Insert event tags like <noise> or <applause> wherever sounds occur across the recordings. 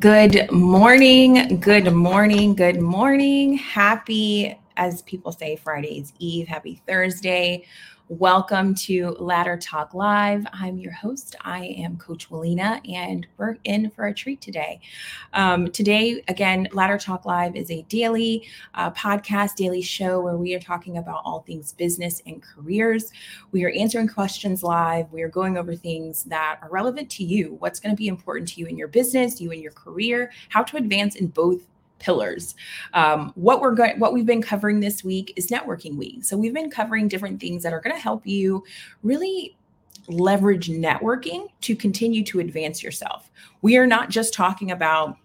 Good morning. Good morning. Good morning. Happy, as people say, Friday's Eve. Happy Thursday. Welcome to Ladder Talk Live. I'm your host. I am Coach Walina, and we're in for a treat today. Um, today, again, Ladder Talk Live is a daily uh, podcast, daily show where we are talking about all things business and careers. We are answering questions live. We are going over things that are relevant to you. What's going to be important to you in your business, you in your career, how to advance in both pillars. Um, what we're going, what we've been covering this week is networking week. So we've been covering different things that are going to help you really leverage networking to continue to advance yourself. We are not just talking about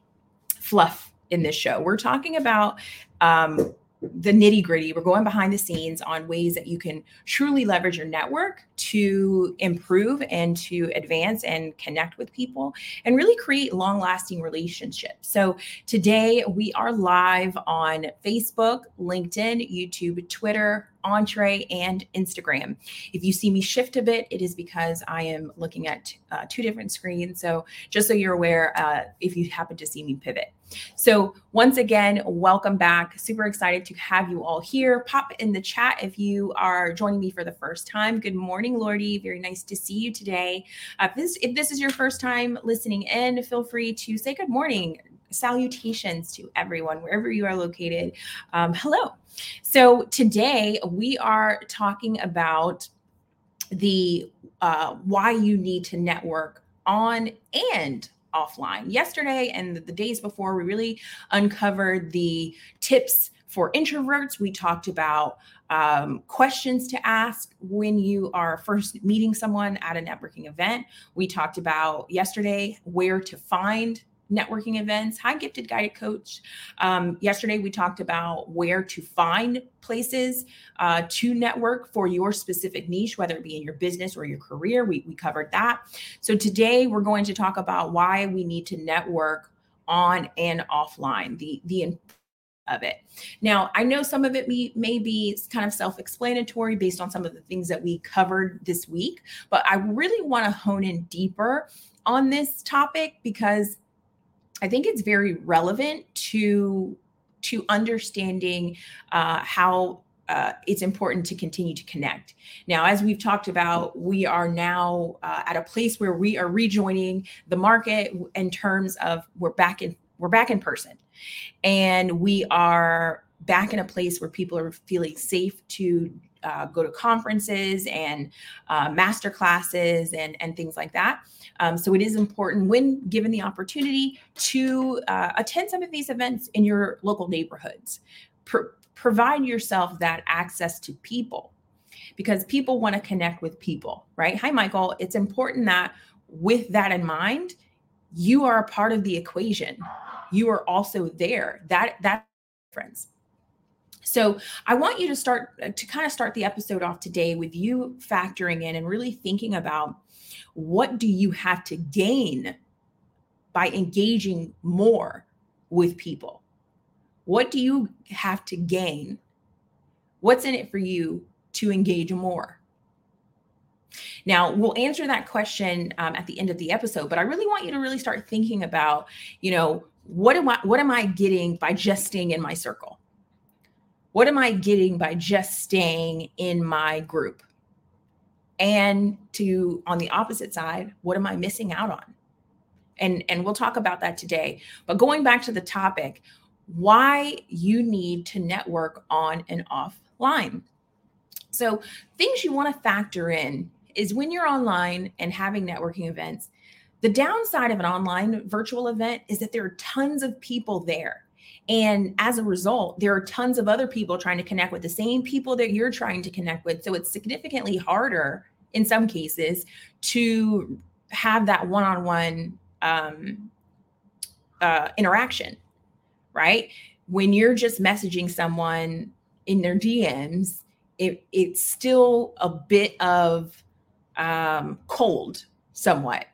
fluff in this show. We're talking about um, the nitty gritty. We're going behind the scenes on ways that you can truly leverage your network to improve and to advance and connect with people and really create long lasting relationships. So, today we are live on Facebook, LinkedIn, YouTube, Twitter, Entre, and Instagram. If you see me shift a bit, it is because I am looking at uh, two different screens. So, just so you're aware, uh, if you happen to see me pivot. So, once again, welcome back. Super excited to have you all here. Pop in the chat if you are joining me for the first time. Good morning, Lordy. Very nice to see you today. Uh, if, this, if this is your first time listening in, feel free to say good morning. Salutations to everyone, wherever you are located. Um, hello. So, today we are talking about the uh, why you need to network on and offline. Yesterday and the days before, we really uncovered the tips for introverts. We talked about um, questions to ask when you are first meeting someone at a networking event. We talked about yesterday where to find networking events. Hi, Gifted Guided Coach. Um, yesterday, we talked about where to find places uh, to network for your specific niche, whether it be in your business or your career. We, we covered that. So, today, we're going to talk about why we need to network on and offline, the, the of it. Now, I know some of it may, may be kind of self explanatory based on some of the things that we covered this week, but I really want to hone in deeper on this topic because I think it's very relevant to to understanding uh, how uh, it's important to continue to connect. Now, as we've talked about, we are now uh, at a place where we are rejoining the market in terms of we're back in we're back in person, and we are back in a place where people are feeling safe to uh, go to conferences and uh, master classes and, and things like that. Um, so it is important when given the opportunity to uh, attend some of these events in your local neighborhoods. Pro- provide yourself that access to people because people want to connect with people, right? Hi, Michael. It's important that with that in mind, you are a part of the equation. You are also there. That that difference. So I want you to start uh, to kind of start the episode off today with you factoring in and really thinking about what do you have to gain by engaging more with people? What do you have to gain? What's in it for you to engage more? Now, we'll answer that question um, at the end of the episode, but I really want you to really start thinking about, you know, what am I what am I getting by just staying in my circle? What am I getting by just staying in my group? And to on the opposite side, what am I missing out on? And and we'll talk about that today. But going back to the topic, why you need to network on and offline. So, things you want to factor in is when you're online and having networking events, the downside of an online virtual event is that there are tons of people there. And as a result, there are tons of other people trying to connect with the same people that you're trying to connect with. So it's significantly harder in some cases to have that one on one interaction, right? When you're just messaging someone in their DMs, it, it's still a bit of um, cold, somewhat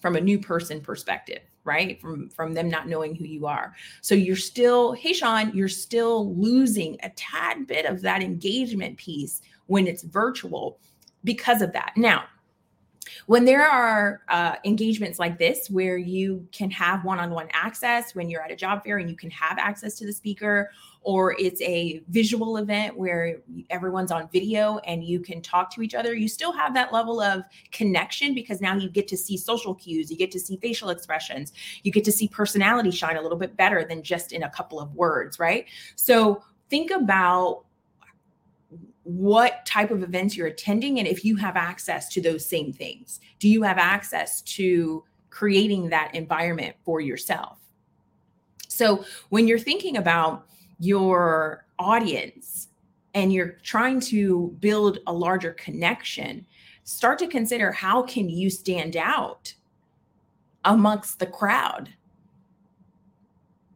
from a new person perspective right? From from them not knowing who you are. So you're still hey sean you're still losing a tad bit of that engagement piece when it's virtual because of that. Now when there are uh, engagements like this where you can have one-on-one access when you're at a job fair and you can have access to the speaker or it's a visual event where everyone's on video and you can talk to each other you still have that level of connection because now you get to see social cues you get to see facial expressions you get to see personality shine a little bit better than just in a couple of words right? So think about what type of events you're attending and if you have access to those same things. Do you have access to creating that environment for yourself? So, when you're thinking about your audience and you're trying to build a larger connection, start to consider how can you stand out amongst the crowd?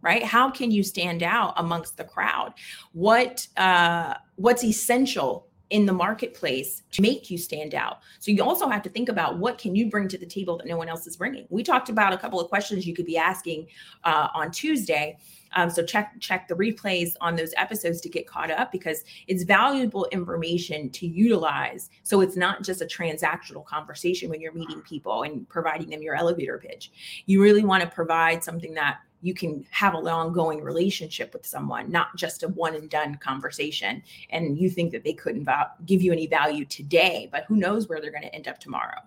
Right? How can you stand out amongst the crowd? What uh, what's essential in the marketplace to make you stand out? So you also have to think about what can you bring to the table that no one else is bringing? We talked about a couple of questions you could be asking uh, on tuesday. Um, so check check the replays on those episodes to get caught up because it's valuable information to utilize. So it's not just a transactional conversation when you're meeting people and providing them your elevator pitch. You really want to provide something that you can have a ongoing relationship with someone, not just a one and done conversation. And you think that they couldn't give you any value today, but who knows where they're going to end up tomorrow,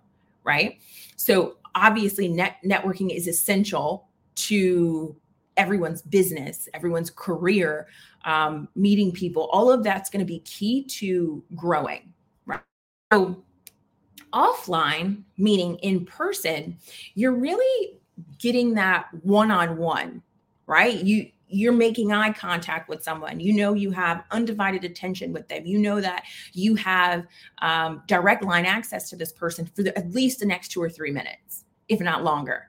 right? So obviously, net networking is essential to everyone's business, everyone's career, um, meeting people. All of that's going to be key to growing, right? So offline, meaning in person, you're really getting that one-on-one right? You you're making eye contact with someone. You know you have undivided attention with them. You know that you have um, direct line access to this person for the, at least the next two or three minutes if not longer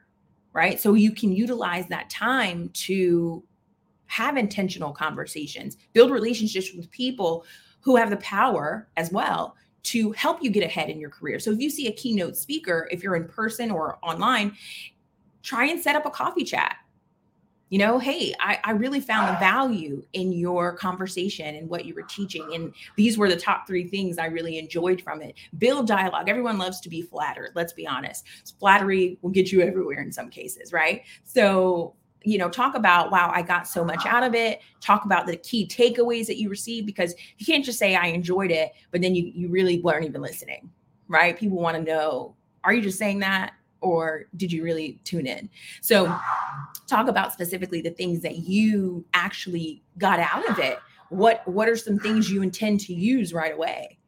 right? So you can utilize that time to have intentional conversations build relationships with people who have the power as well to help you get ahead in your career. So if you see a keynote speaker, if you're in person or online, try and set up a coffee chat. You know hey I, I really found the value in your conversation and what you were teaching and these were the top three things i really enjoyed from it. Build dialogue. Everyone loves to be flattered let's be honest. Flattery will get you everywhere in some cases right? So you know talk about wow i got so much out of it. Talk about the key takeaways that you received because you can't just say i enjoyed it but then you you really weren't even listening right? People want to know are you just saying that or did you really tune in? So, talk about specifically the things that you actually got out of it. What what are some things you intend to use right away?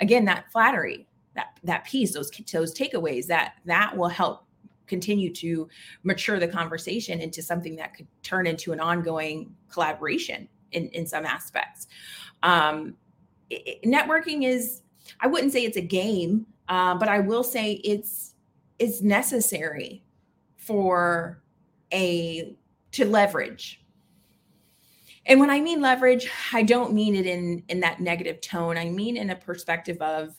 Again, that flattery, that that piece, those those takeaways, that that will help continue to mature the conversation into something that could turn into an ongoing collaboration in in some aspects. Um, it, networking is, I wouldn't say it's a game, uh, but I will say it's is necessary for a to leverage. And when i mean leverage i don't mean it in in that negative tone. I mean in a perspective of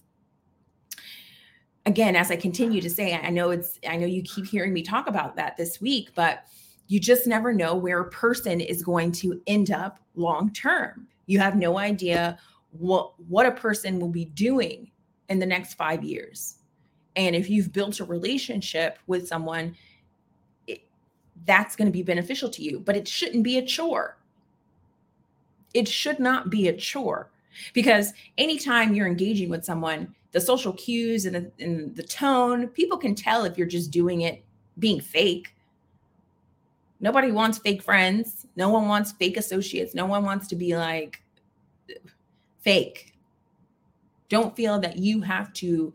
again as i continue to say i know it's i know you keep hearing me talk about that this week but you just never know where a person is going to end up long term. You have no idea what what a person will be doing in the next 5 years and if you've built a relationship with someone, it, that's going to be beneficial to you, but it shouldn't be a chore. It should not be a chore because anytime you're engaging with someone, the social cues and the, and the tone, people can tell if you're just doing it being fake. Nobody wants fake friends. No one wants fake associates. No one wants to be like fake. Don't feel that you have to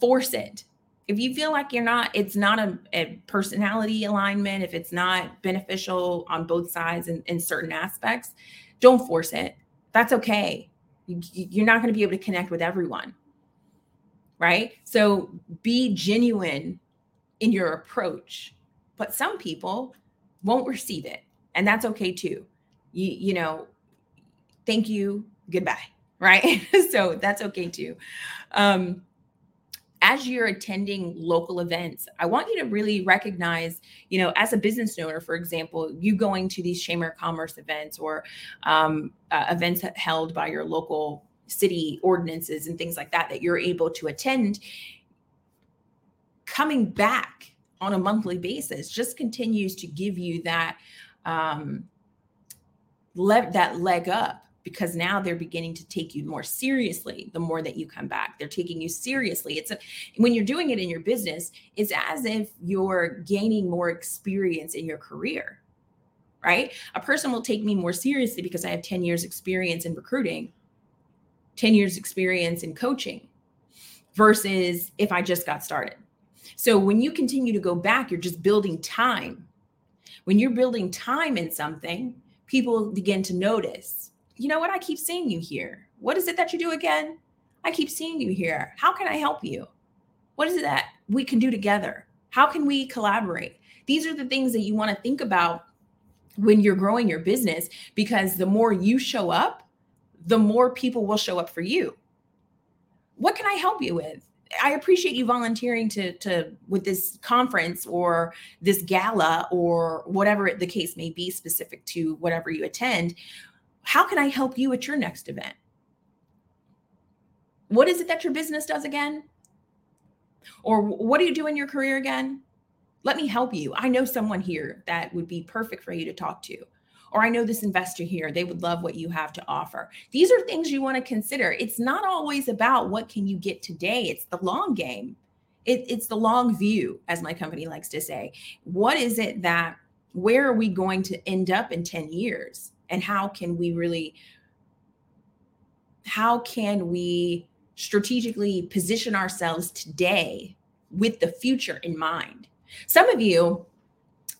force it. If you feel like you're not, it's not a, a personality alignment, if it's not beneficial on both sides in, in certain aspects, don't force it. That's okay. You, you're not going to be able to connect with everyone. Right. So be genuine in your approach. But some people won't receive it. And that's okay too. You, you know, thank you, goodbye. <laughs> Right. so that's okay too. Um, as you're attending local events, I want you to really recognize, you know, as a business owner, for example, you going to these Chamber of Commerce events or um, uh, events held by your local city ordinances and things like that, that you're able to attend. coming back on a monthly basis just continues to give you that um, le- that leg up because now they're beginning to take you more seriously the more that you come back. They're taking you seriously. It's a when you're doing it in your business it's as if you're gaining more experience in your career right? A person will take me more seriously because i have 10 years experience in recruiting 10 years experience in coaching versus if i just got started. So when you continue to go back you're just building time. When you're building time in something people begin to notice you know what? I keep seeing you here. What is it that you do again? I keep seeing you here. How can I help you? What is it that we can do together? How can we collaborate? These are the things that you want to think about when you're growing your business because the more you show up, the more people will show up for you. What can I help you with? I appreciate you volunteering to to with this conference or this gala or whatever the case may be specific to whatever you attend. How can I help you at your next event? What is it that your business does again? Or what do you do in your career again? Let me help you. I know someone here that would be perfect for you to talk to. Or I know this investor here, they would love what you have to offer. These are things you want to consider. It's not always about what can you get today, it's the long game. It, it's the long view, as my company likes to say. What is it that, where are we going to end up in 10 years? And how can we really how can we strategically position ourselves today with the future in mind? Some of you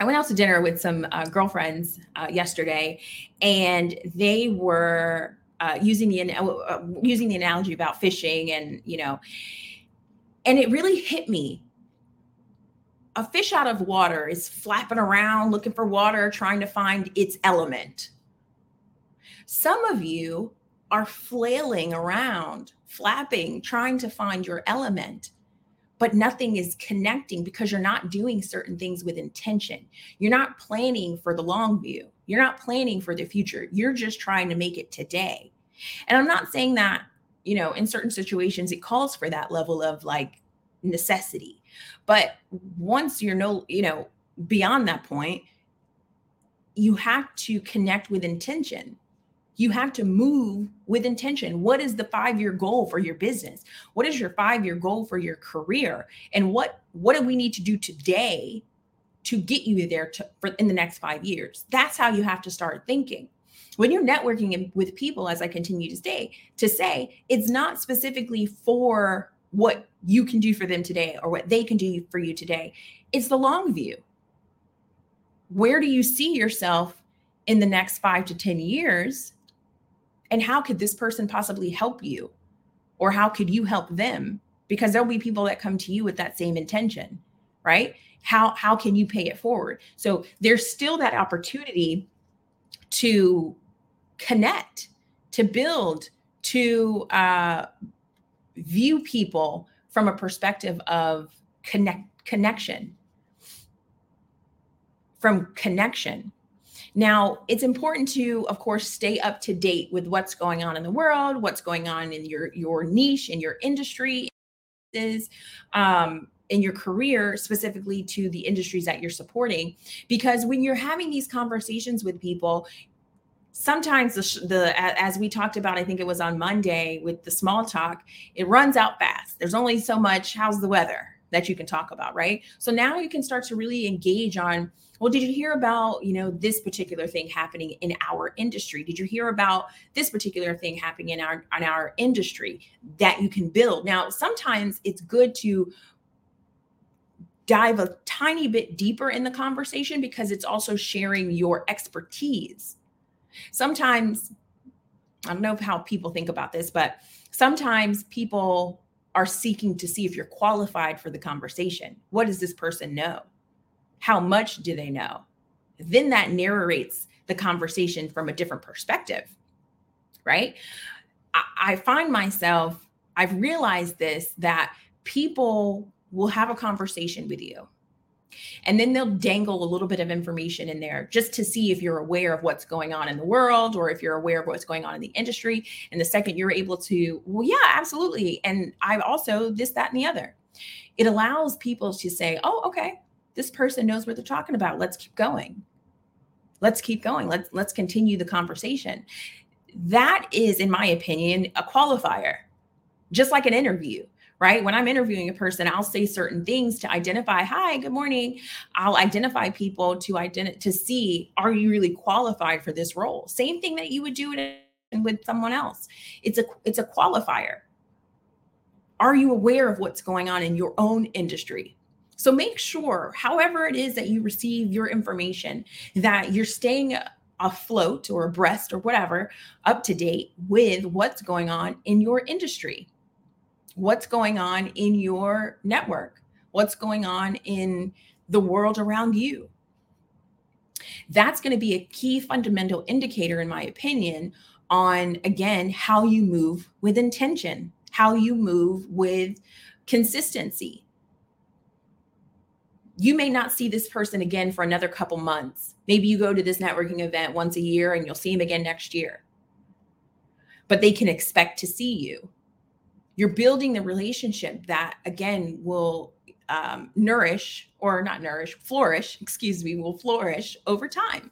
i went out to dinner with some uh, girlfriends uh, yesterday and they were uh, using the uh, using the analogy about fishing and you know and it really hit me. A fish out of water is flapping around looking for water trying to find its element some of you are flailing around, flapping, trying to find your element, but nothing is connecting because you're not doing certain things with intention. You're not planning for the long view. You're not planning for the future. You're just trying to make it today. And I'm not saying that, you know, in certain situations it calls for that level of like necessity. But once you're no, you know, beyond that point, you have to connect with intention you have to move with intention. What is the five year goal for your business? What is your five year goal for your career? And what what do we need to do today to get you there to, for, in the next five years? That's how you have to start thinking. When you're networking with people, as I continue to say, to say it's not specifically for what you can do for them today or what they can do for you today. It's the long view. Where do you see yourself in the next five to 10 years? And how could this person possibly help you? Or how could you help them? Because there'll be people that come to you with that same intention, right? How how can you pay it forward? So there's still that opportunity to connect, to build, to uh, view people from a perspective of connect connection, from connection now, it's important to, of course, stay up to date with what's going on in the world, what's going on in your your niche, in your industry, is um, in your career, specifically to the industries that you're supporting. Because when you're having these conversations with people, sometimes the, the as we talked about i think it was on monday with the small talk it runs out fast there's only so much how's the weather that you can talk about right so now you can start to really engage on well did you hear about you know this particular thing happening in our industry? Did you hear about this particular thing happening in our in our industry that you can build? Now sometimes it's good to dive a tiny bit deeper in the conversation because it's also sharing your expertise. Sometimes i don't know how people think about this but sometimes people are seeking to see if you're qualified for the conversation. What does this person know how much do they know? Then that narrates the conversation from a different perspective, right? I, I find myself, I've realized this that people will have a conversation with you and then they'll dangle a little bit of information in there just to see if you're aware of what's going on in the world or if you're aware of what's going on in the industry. And the second you're able to, well, yeah, absolutely. And I've also this, that, and the other. it allows people to say, oh, okay, this person knows what they're talking about. Let's keep going. Let's keep going. Let's let's continue the conversation. That is, in my opinion, a qualifier, just like an interview right? When I'm interviewing a person, I'll say certain things to identify, hi, good morning. I'll identify people to identify to see are you really qualified for this role? Same thing that you would do with someone else. It's a it's a qualifier. Are you aware of what's going on in your own industry? So make sure, however it is that you receive your information, that you're staying afloat or abreast or whatever, up to date with what's going on in your industry what's going on in your network, what's going on in the world around you. That's going to be a key fundamental indicator, in my opinion, on again how you move with intention, how you move with consistency. You may not see this person again for another couple months. Maybe you go to this networking event once a year and you'll see him again next year. But they can expect to see you you're building the relationship that again will um, nourish or not nourish flourish excuse me will flourish over time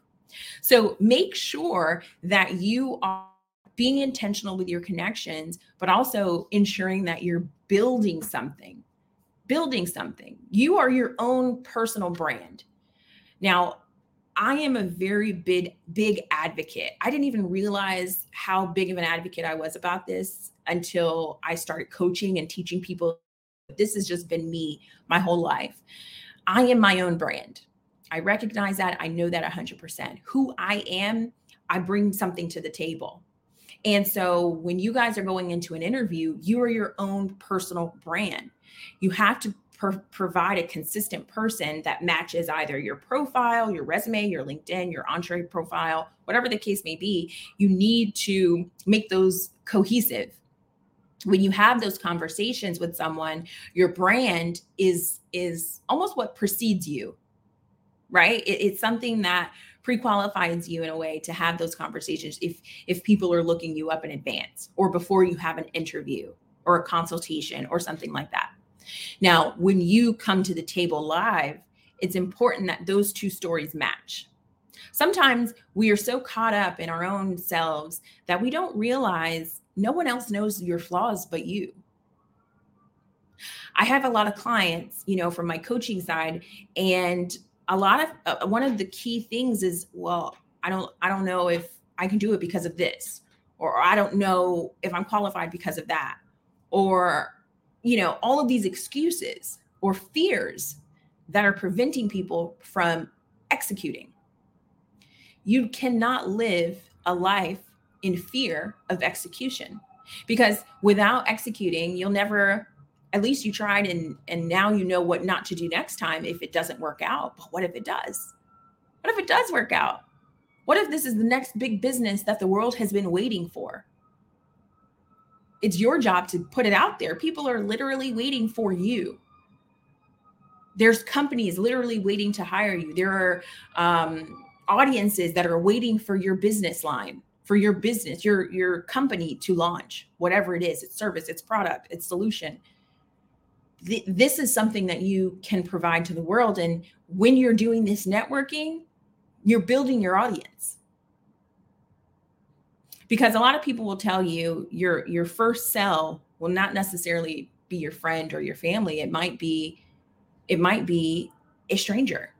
so make sure that you are being intentional with your connections but also ensuring that you're building something building something you are your own personal brand now I am a very big, big advocate. I didn't even realize how big of an advocate I was about this until I started coaching and teaching people. This has just been me my whole life. I am my own brand. I recognize that. I know that 100%. Who I am, I bring something to the table. And so when you guys are going into an interview, you are your own personal brand. You have to pro- provide a consistent person that matches either your profile, your resume, your LinkedIn, your Entre profile, whatever the case may be. You need to make those cohesive. When you have those conversations with someone, your brand is is almost what precedes you, right? It, it's something that pre-qualifies you in a way to have those conversations if if people are looking you up in advance or before you have an interview or a consultation or something like that now, when you come to the table live, it's important that those two stories match. Sometimes we are so caught up in our own selves that we don't realize no one else knows your flaws but you. I have a lot of clients, you know, from my coaching side and a lot of uh, one of the key things is well, I don't I don't know if I can do it because of this or I don't know if I'm qualified because of that or you know, all of these excuses or fears that are preventing people from executing. You cannot live a life in fear of execution because without executing, you'll never at least you tried and and now you know what not to do next time if it doesn't work out. But what if it does? What if it does work out? What if this is the next big business that the world has been waiting for? It's your job to put it out there. People are literally waiting for you. There's companies literally waiting to hire you. There are um, audiences that are waiting for your business line, for your business, your your company to launch whatever it is. It's service, it's product, it's solution. this is something that you can provide to the world. And when you're doing this networking, you're building your audience because a lot of people will tell you your your first sell will not necessarily be your friend or your family. It might be it might be a stranger.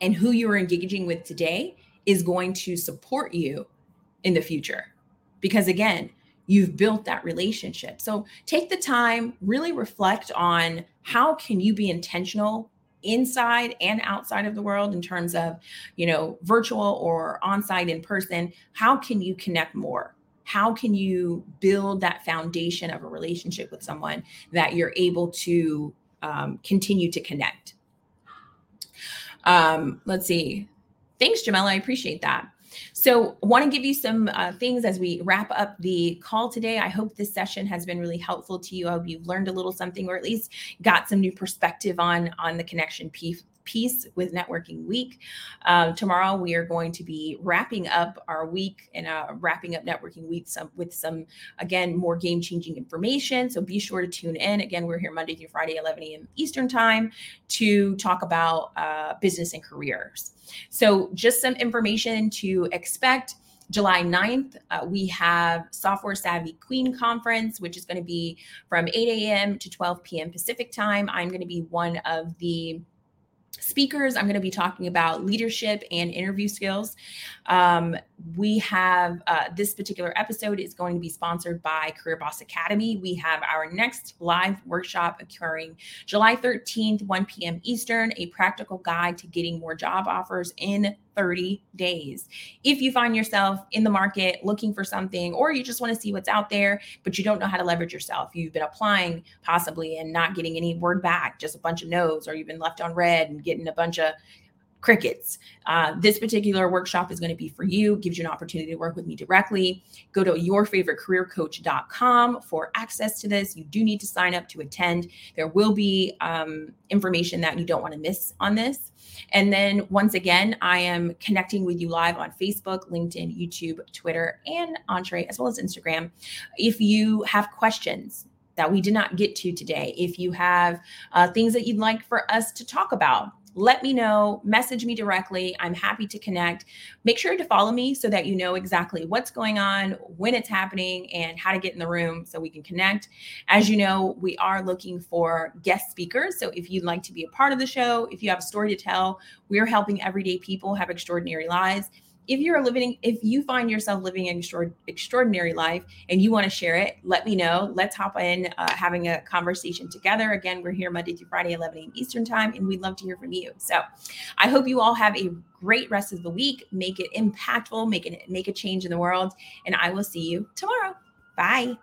And who you're engaging with today is going to support you in the future. Because again you've built that relationship. So take the time really reflect on how can you be intentional inside and outside of the world in terms of you know virtual or on-site in person how can you connect more? How can you build that foundation of a relationship with someone that you're able to um, continue to connect? Um, let's see. Thanks jamela. I appreciate that so, want to give you some uh, things as we wrap up the call today. I hope this session has been really helpful to you. I hope you've learned a little something, or at least got some new perspective on on the connection piece piece with Networking Week. Um, tomorrow, we are going to be wrapping up our week and uh, wrapping up Networking Week some, with some, again, more game changing information. So be sure to tune in. Again, we're here Monday through Friday, 11 a.m. Eastern Time to talk about uh, business and careers. So, just some information to expect. July 9th, uh, we have Software Savvy Queen Conference, which is going to be from 8 a.m. to 12 p.m. Pacific time. I'm going to be one of the speakers. I'm going to be talking about leadership and interview skills. Um, we have uh, this particular episode is going to be sponsored by Career Boss Academy. We have our next live workshop occurring July 13th, 1 p.m. Eastern, a practical guide to getting more job offers in 30 days. If you find yourself in the market looking for something, or you just want to see what's out there, but you don't know how to leverage yourself, you've been applying possibly and not getting any word back, just a bunch of no's, or you've been left on read and getting a bunch of crickets. Uh, this particular workshop is going to be for you, gives you an opportunity to work with me directly. Go to yourfavoritecareercoach.com for access to this. You do need to sign up to attend. There will be um, information that you don't want to miss on this. And then once again, I am connecting with you live on Facebook, LinkedIn, YouTube, Twitter, and Entre, as well as Instagram. If you have questions, that we did not get to today. If you have uh, things that you'd like for us to talk about, let me know, message me directly. I'm happy to connect. Make sure to follow me so that you know exactly what's going on, when it's happening, and how to get in the room so we can connect. As you know, we are looking for guest speakers. So if you'd like to be a part of the show, if you have a story to tell, we're helping everyday people have extraordinary lives if you're living, if you find yourself living an extraordinary life and you want to share it, let me know. Let's hop in uh, having a conversation together. Again, we're here Monday through Friday, 11 a.m. Eastern time, and we'd love to hear from you. So I hope you all have a great rest of the week. Make it impactful, make it make a change in the world, and I will see you tomorrow. Bye.